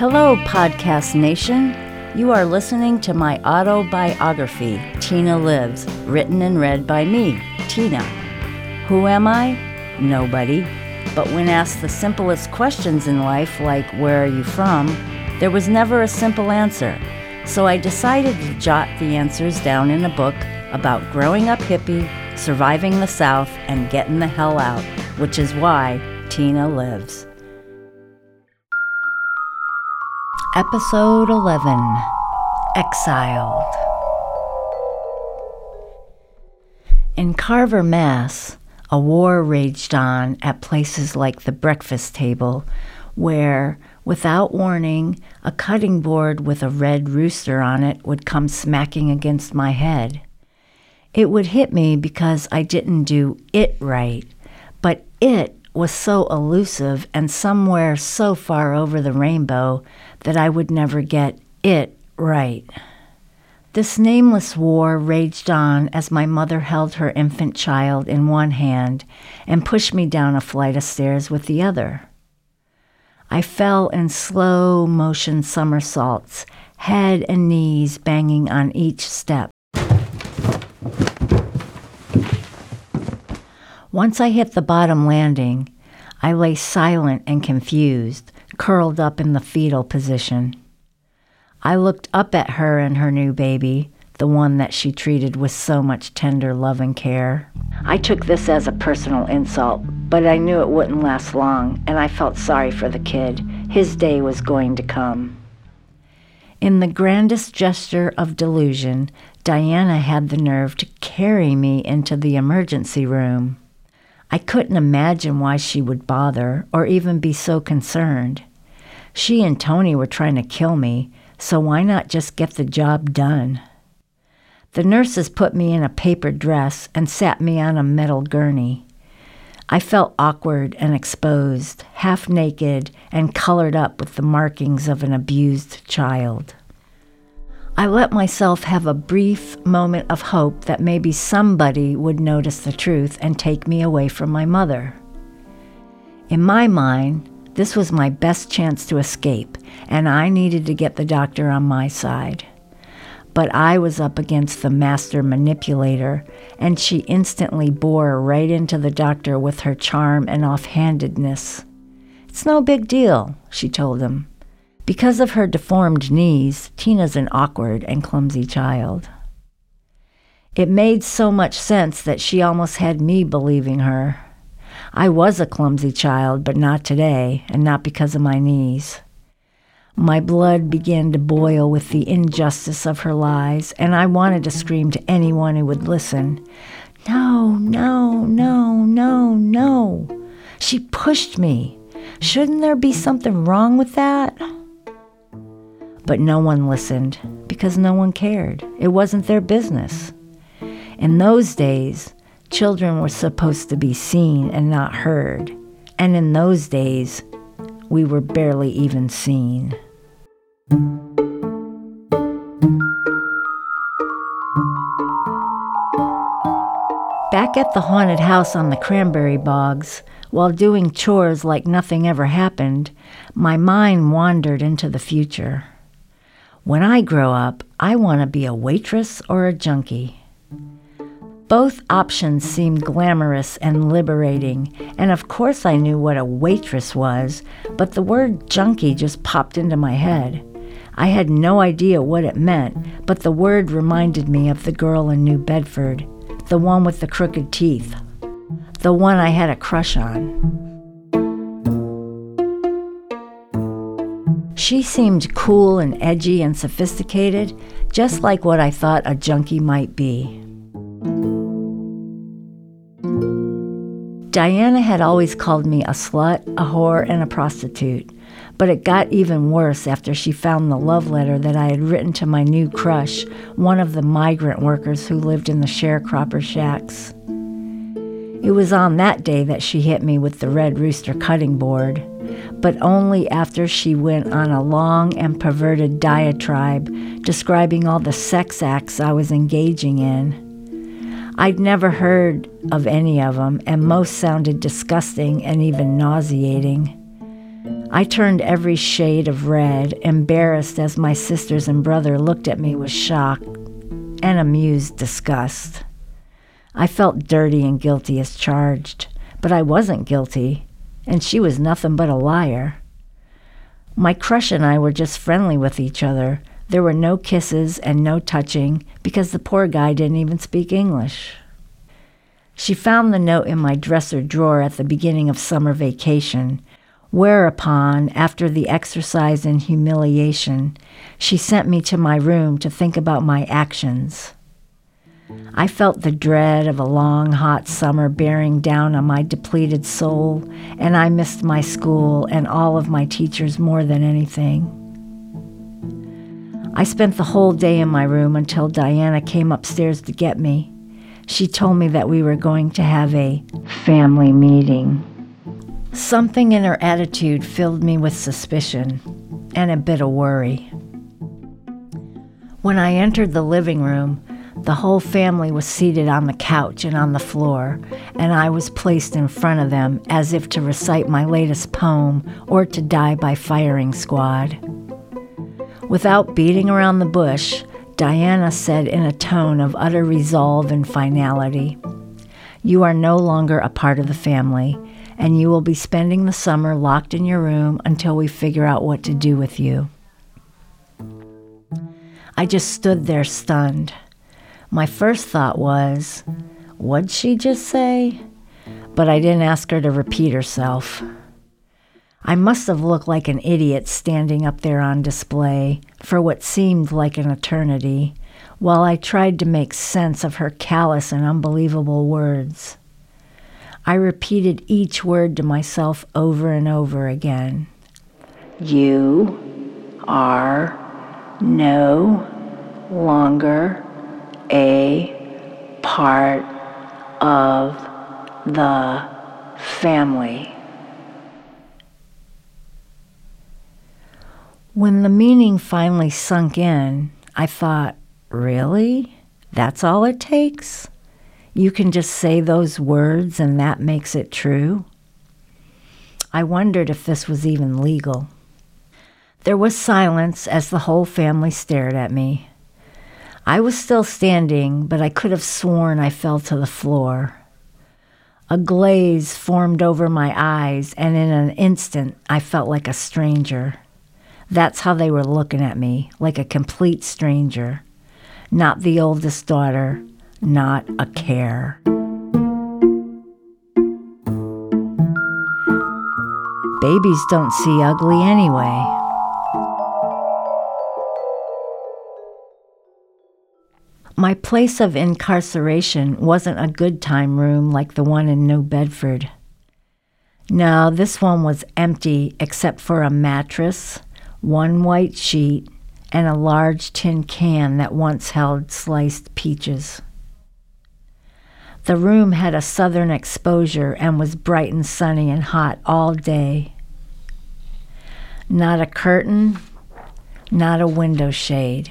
Hello, Podcast Nation. You are listening to my autobiography, Tina Lives, written and read by me, Tina. Who am I? Nobody. But when asked the simplest questions in life, like where are you from, there was never a simple answer. So I decided to jot the answers down in a book about growing up hippie, surviving the South, and getting the hell out, which is why Tina lives. Episode 11 Exiled. In Carver, Mass., a war raged on at places like the breakfast table, where, without warning, a cutting board with a red rooster on it would come smacking against my head. It would hit me because I didn't do it right, but it was so elusive and somewhere so far over the rainbow that I would never get it right. This nameless war raged on as my mother held her infant child in one hand and pushed me down a flight of stairs with the other. I fell in slow motion somersaults, head and knees banging on each step. Once I hit the bottom landing, I lay silent and confused, curled up in the fetal position. I looked up at her and her new baby, the one that she treated with so much tender love and care. I took this as a personal insult, but I knew it wouldn't last long, and I felt sorry for the kid. His day was going to come. In the grandest gesture of delusion, Diana had the nerve to carry me into the emergency room. I couldn't imagine why she would bother or even be so concerned. She and Tony were trying to kill me, so why not just get the job done? The nurses put me in a paper dress and sat me on a metal gurney. I felt awkward and exposed, half naked, and colored up with the markings of an abused child. I let myself have a brief moment of hope that maybe somebody would notice the truth and take me away from my mother. In my mind, this was my best chance to escape, and I needed to get the doctor on my side. But I was up against the master manipulator, and she instantly bore right into the doctor with her charm and offhandedness. It's no big deal, she told him. Because of her deformed knees, Tina's an awkward and clumsy child. It made so much sense that she almost had me believing her. I was a clumsy child, but not today, and not because of my knees. My blood began to boil with the injustice of her lies, and I wanted to scream to anyone who would listen No, no, no, no, no. She pushed me. Shouldn't there be something wrong with that? But no one listened because no one cared. It wasn't their business. In those days, children were supposed to be seen and not heard. And in those days, we were barely even seen. Back at the haunted house on the cranberry bogs, while doing chores like nothing ever happened, my mind wandered into the future. When I grow up, I want to be a waitress or a junkie. Both options seemed glamorous and liberating, and of course I knew what a waitress was, but the word junkie just popped into my head. I had no idea what it meant, but the word reminded me of the girl in New Bedford, the one with the crooked teeth, the one I had a crush on. She seemed cool and edgy and sophisticated, just like what I thought a junkie might be. Diana had always called me a slut, a whore, and a prostitute, but it got even worse after she found the love letter that I had written to my new crush, one of the migrant workers who lived in the sharecropper shacks. It was on that day that she hit me with the red rooster cutting board but only after she went on a long and perverted diatribe describing all the sex acts I was engaging in. I'd never heard of any of them, and most sounded disgusting and even nauseating. I turned every shade of red, embarrassed as my sisters and brother looked at me with shock and amused disgust. I felt dirty and guilty as charged, but I wasn't guilty, and she was nothing but a liar. My crush and I were just friendly with each other. There were no kisses and no touching because the poor guy didn't even speak English. She found the note in my dresser drawer at the beginning of summer vacation Whereupon, after the exercise in humiliation, she sent me to my room to think about my actions. I felt the dread of a long, hot summer bearing down on my depleted soul, and I missed my school and all of my teachers more than anything. I spent the whole day in my room until Diana came upstairs to get me. She told me that we were going to have a family meeting. Something in her attitude filled me with suspicion and a bit of worry. When I entered the living room, the whole family was seated on the couch and on the floor, and I was placed in front of them as if to recite my latest poem or to die by firing squad. Without beating around the bush, Diana said in a tone of utter resolve and finality, You are no longer a part of the family, and you will be spending the summer locked in your room until we figure out what to do with you. I just stood there stunned. My first thought was, What'd she just say? But I didn't ask her to repeat herself. I must have looked like an idiot standing up there on display for what seemed like an eternity, while I tried to make sense of her callous and unbelievable words. I repeated each word to myself over and over again. You are no longer a part of the family. When the meaning finally sunk in, I thought, really? That's all it takes? you can just say those words and that makes it true? I wondered if this was even legal. There was silence as the whole family stared at me. I was still standing, but I could have sworn I fell to the floor. A glaze formed over my eyes, and in an instant I felt like a stranger. That's how they were looking at me, like a complete stranger. Not the oldest daughter, not a care. Babies don't see ugly anyway. My place of incarceration wasn't a good time room like the one in New Bedford. No, this one was empty except for a mattress, one white sheet, and a large tin can that once held sliced peaches. The room had a southern exposure and was bright and sunny and hot all day. Not a curtain, not a window shade.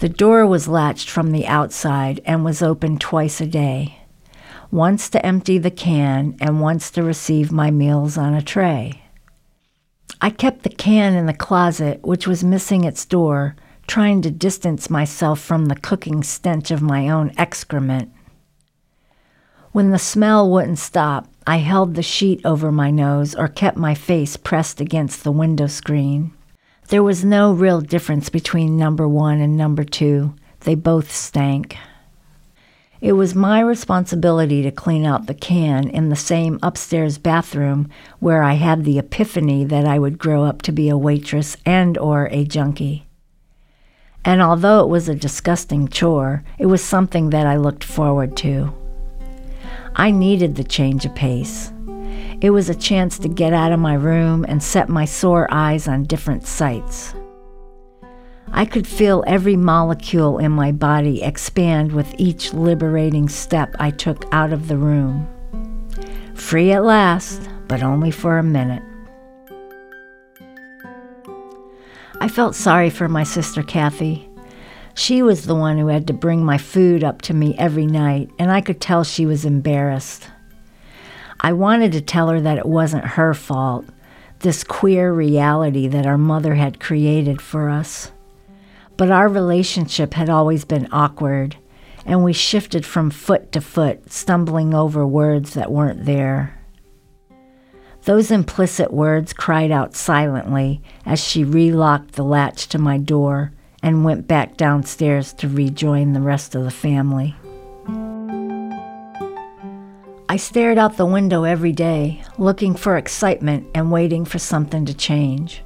The door was latched from the outside and was opened twice a day once to empty the can and once to receive my meals on a tray. I kept the can in the closet, which was missing its door, trying to distance myself from the cooking stench of my own excrement. When the smell wouldn't stop, I held the sheet over my nose or kept my face pressed against the window screen. There was no real difference between number one and number two. They both stank. It was my responsibility to clean out the can in the same upstairs bathroom where I had the epiphany that I would grow up to be a waitress and or a junkie. And although it was a disgusting chore, it was something that I looked forward to. I needed the change of pace. It was a chance to get out of my room and set my sore eyes on different sights. I could feel every molecule in my body expand with each liberating step I took out of the room. Free at last, but only for a minute. I felt sorry for my sister Kathy. She was the one who had to bring my food up to me every night, and I could tell she was embarrassed. I wanted to tell her that it wasn't her fault, this queer reality that our mother had created for us. But our relationship had always been awkward, and we shifted from foot to foot, stumbling over words that weren't there. Those implicit words cried out silently as she relocked the latch to my door and went back downstairs to rejoin the rest of the family. I stared out the window every day, looking for excitement and waiting for something to change.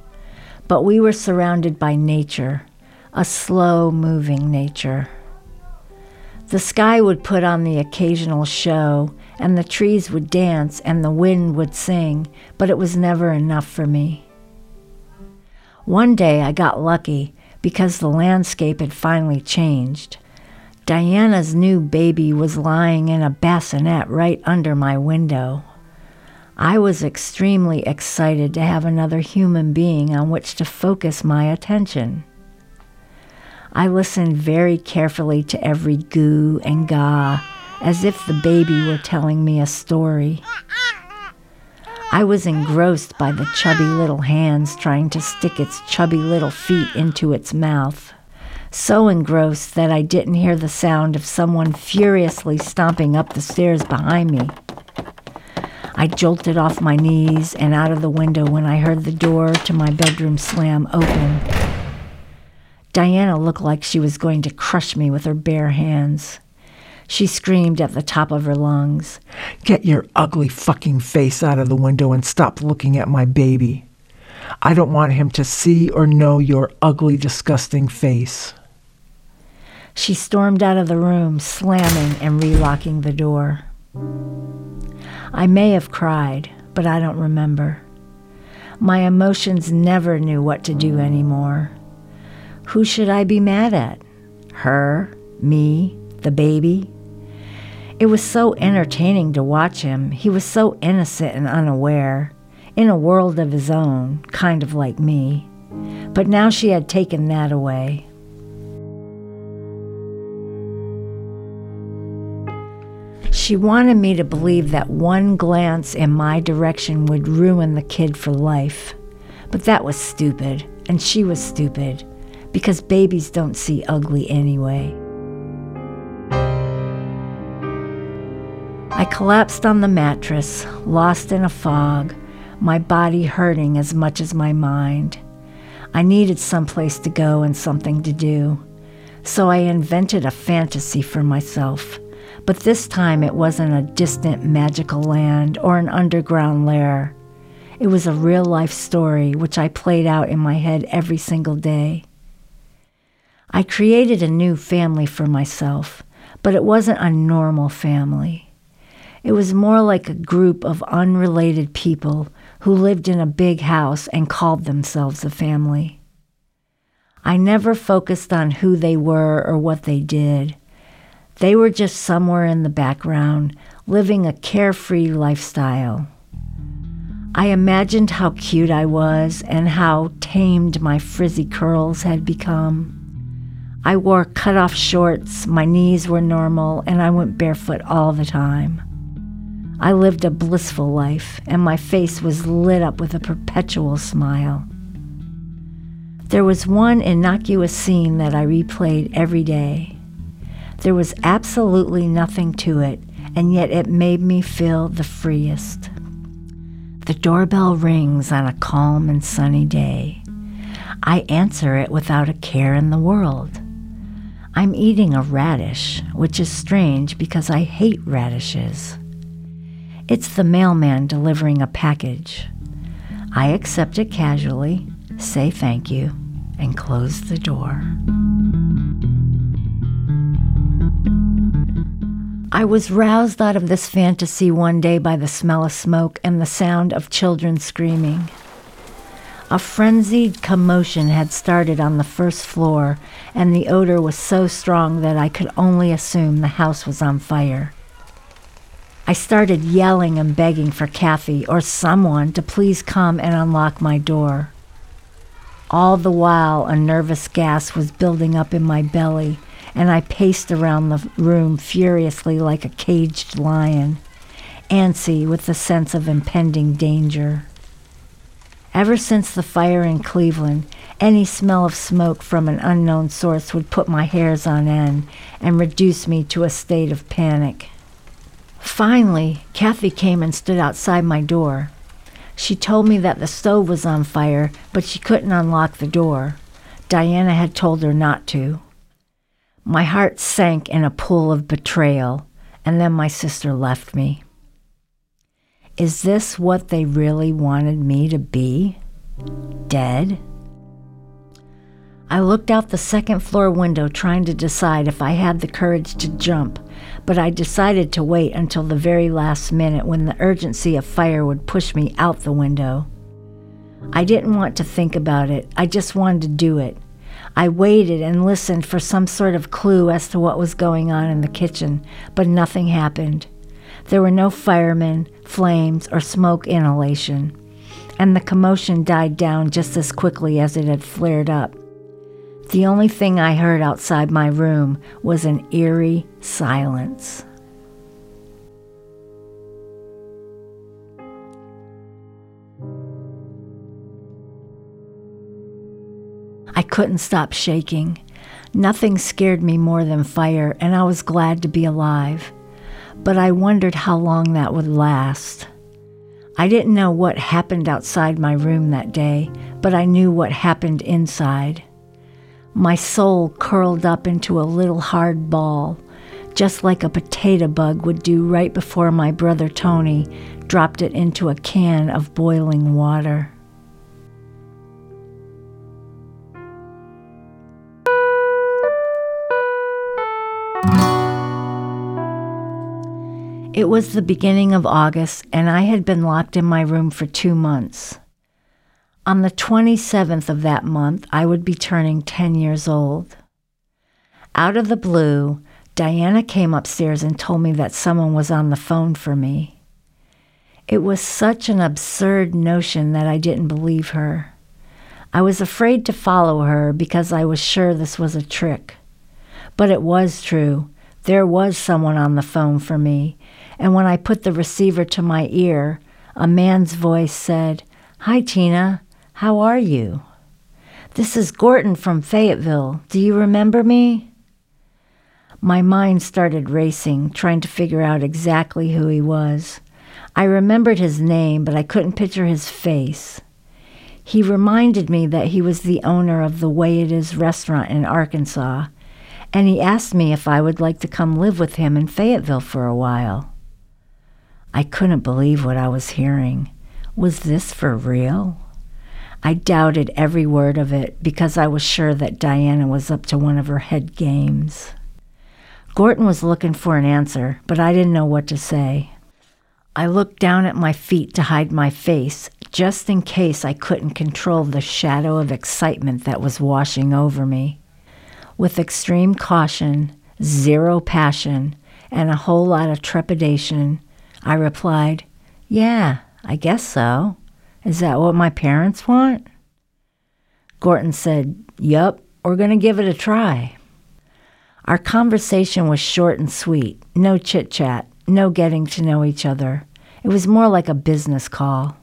But we were surrounded by nature, a slow moving nature. The sky would put on the occasional show, and the trees would dance, and the wind would sing, but it was never enough for me. One day I got lucky because the landscape had finally changed. Diana's new baby was lying in a bassinet right under my window. I was extremely excited to have another human being on which to focus my attention. I listened very carefully to every goo and ga, as if the baby were telling me a story. I was engrossed by the chubby little hands trying to stick its chubby little feet into its mouth so engrossed that I didn't hear the sound of someone furiously stomping up the stairs behind me. I jolted off my knees and out of the window when I heard the door to my bedroom slam open. Diana looked like she was going to crush me with her bare hands. She screamed at the top of her lungs. Get your ugly fucking face out of the window and stop looking at my baby. I don't want him to see or know your ugly, disgusting face. She stormed out of the room, slamming and relocking the door. I may have cried, but I don't remember. My emotions never knew what to do anymore. Who should I be mad at? Her? Me? The baby? It was so entertaining to watch him. He was so innocent and unaware, in a world of his own, kind of like me. But now she had taken that away. She wanted me to believe that one glance in my direction would ruin the kid for life. But that was stupid, and she was stupid, because babies don't see ugly anyway. I collapsed on the mattress, lost in a fog, my body hurting as much as my mind. I needed someplace to go and something to do, so I invented a fantasy for myself but this time it wasn't a distant magical land or an underground lair. It was a real life story which I played out in my head every single day. I created a new family for myself, but it wasn't a normal family. It was more like a group of unrelated people who lived in a big house and called themselves a family. I never focused on who they were or what they did. They were just somewhere in the background, living a carefree lifestyle. I imagined how cute I was and how tamed my frizzy curls had become. I wore cut off shorts, my knees were normal, and I went barefoot all the time. I lived a blissful life, and my face was lit up with a perpetual smile. There was one innocuous scene that I replayed every day. There was absolutely nothing to it, and yet it made me feel the freest. The doorbell rings on a calm and sunny day. I answer it without a care in the world. I'm eating a radish, which is strange because I hate radishes. It's the mailman delivering a package. I accept it casually, say thank you, and close the door. I was roused out of this fantasy one day by the smell of smoke and the sound of children screaming. A frenzied commotion had started on the first floor, and the odor was so strong that I could only assume the house was on fire. I started yelling and begging for Kathy or someone to please come and unlock my door. All the while, a nervous gas was building up in my belly and I paced around the room furiously like a caged lion, antsy with the sense of impending danger. Ever since the fire in Cleveland, any smell of smoke from an unknown source would put my hairs on end and reduce me to a state of panic. Finally, Kathy came and stood outside my door. She told me that the stove was on fire, but she couldn't unlock the door. Diana had told her not to. My heart sank in a pool of betrayal, and then my sister left me. Is this what they really wanted me to be? Dead? I looked out the second floor window trying to decide if I had the courage to jump, but I decided to wait until the very last minute when the urgency of fire would push me out the window. I didn't want to think about it, I just wanted to do it. I waited and listened for some sort of clue as to what was going on in the kitchen, but nothing happened. There were no firemen, flames, or smoke inhalation, and the commotion died down just as quickly as it had flared up. The only thing I heard outside my room was an eerie silence. I couldn't stop shaking. Nothing scared me more than fire, and I was glad to be alive. But I wondered how long that would last. I didn't know what happened outside my room that day, but I knew what happened inside. My soul curled up into a little hard ball, just like a potato bug would do right before my brother Tony dropped it into a can of boiling water. It was the beginning of August, and I had been locked in my room for two months. On the 27th of that month, I would be turning 10 years old. Out of the blue, Diana came upstairs and told me that someone was on the phone for me. It was such an absurd notion that I didn't believe her. I was afraid to follow her because I was sure this was a trick. But it was true. There was someone on the phone for me, and when I put the receiver to my ear, a man's voice said, Hi, Tina, how are you? This is Gorton from Fayetteville. Do you remember me? My mind started racing, trying to figure out exactly who he was. I remembered his name, but I couldn't picture his face. He reminded me that he was the owner of the Way It Is restaurant in Arkansas, and he asked me if I would like to come live with him in Fayetteville for a while. I couldn't believe what I was hearing. Was this for real? I doubted every word of it because I was sure that Diana was up to one of her head games. Gorton was looking for an answer, but I didn't know what to say. I looked down at my feet to hide my face, just in case I couldn't control the shadow of excitement that was washing over me. With extreme caution, zero passion, and a whole lot of trepidation, I replied, Yeah, I guess so. Is that what my parents want? Gorton said, Yup, we're going to give it a try. Our conversation was short and sweet, no chit chat, no getting to know each other. It was more like a business call.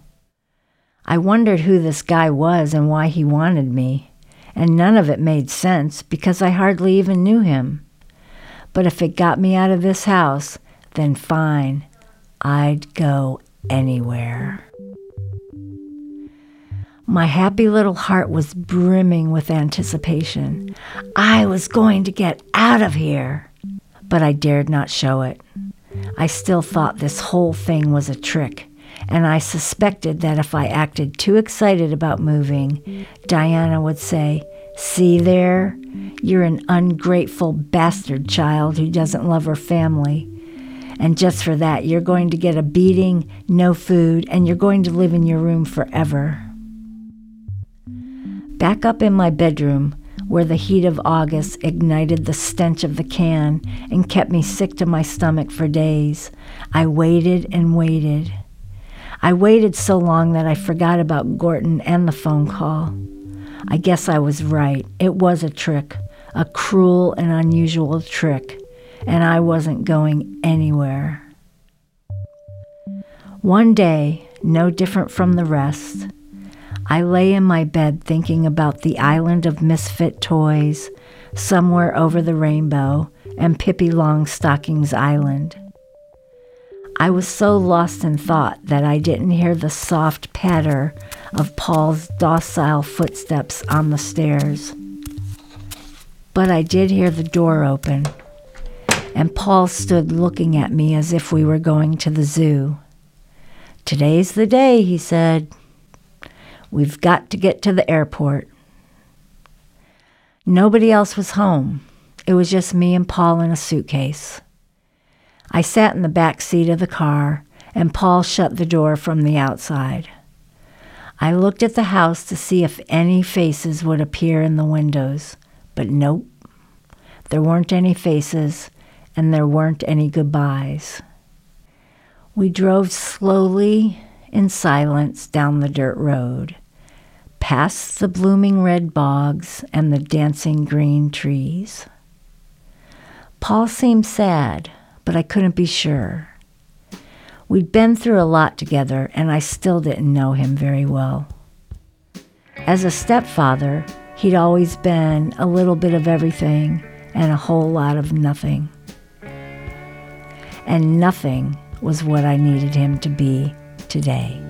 I wondered who this guy was and why he wanted me, and none of it made sense because I hardly even knew him. But if it got me out of this house, then fine. I'd go anywhere. My happy little heart was brimming with anticipation. I was going to get out of here, but I dared not show it. I still thought this whole thing was a trick, and I suspected that if I acted too excited about moving, Diana would say, See there? You're an ungrateful bastard child who doesn't love her family. And just for that, you're going to get a beating, no food, and you're going to live in your room forever. Back up in my bedroom, where the heat of August ignited the stench of the can and kept me sick to my stomach for days, I waited and waited. I waited so long that I forgot about Gorton and the phone call. I guess I was right. It was a trick, a cruel and unusual trick and I wasn't going anywhere. One day, no different from the rest, I lay in my bed thinking about the island of misfit toys somewhere over the rainbow and Pippi Longstocking's island. I was so lost in thought that I didn't hear the soft patter of Paul's docile footsteps on the stairs. But I did hear the door open, and Paul stood looking at me as if we were going to the zoo. Today's the day, he said. We've got to get to the airport. Nobody else was home. It was just me and Paul in a suitcase. I sat in the back seat of the car, and Paul shut the door from the outside. I looked at the house to see if any faces would appear in the windows, but nope. There weren't any faces, and there weren't any goodbyes. We drove slowly in silence down the dirt road, past the blooming red bogs and the dancing green trees. Paul seemed sad but I couldn't be sure. We'd been through a lot together, and I still didn't know him very well. As a stepfather, he'd always been a little bit of everything and a whole lot of nothing. And nothing was what I needed him to be today.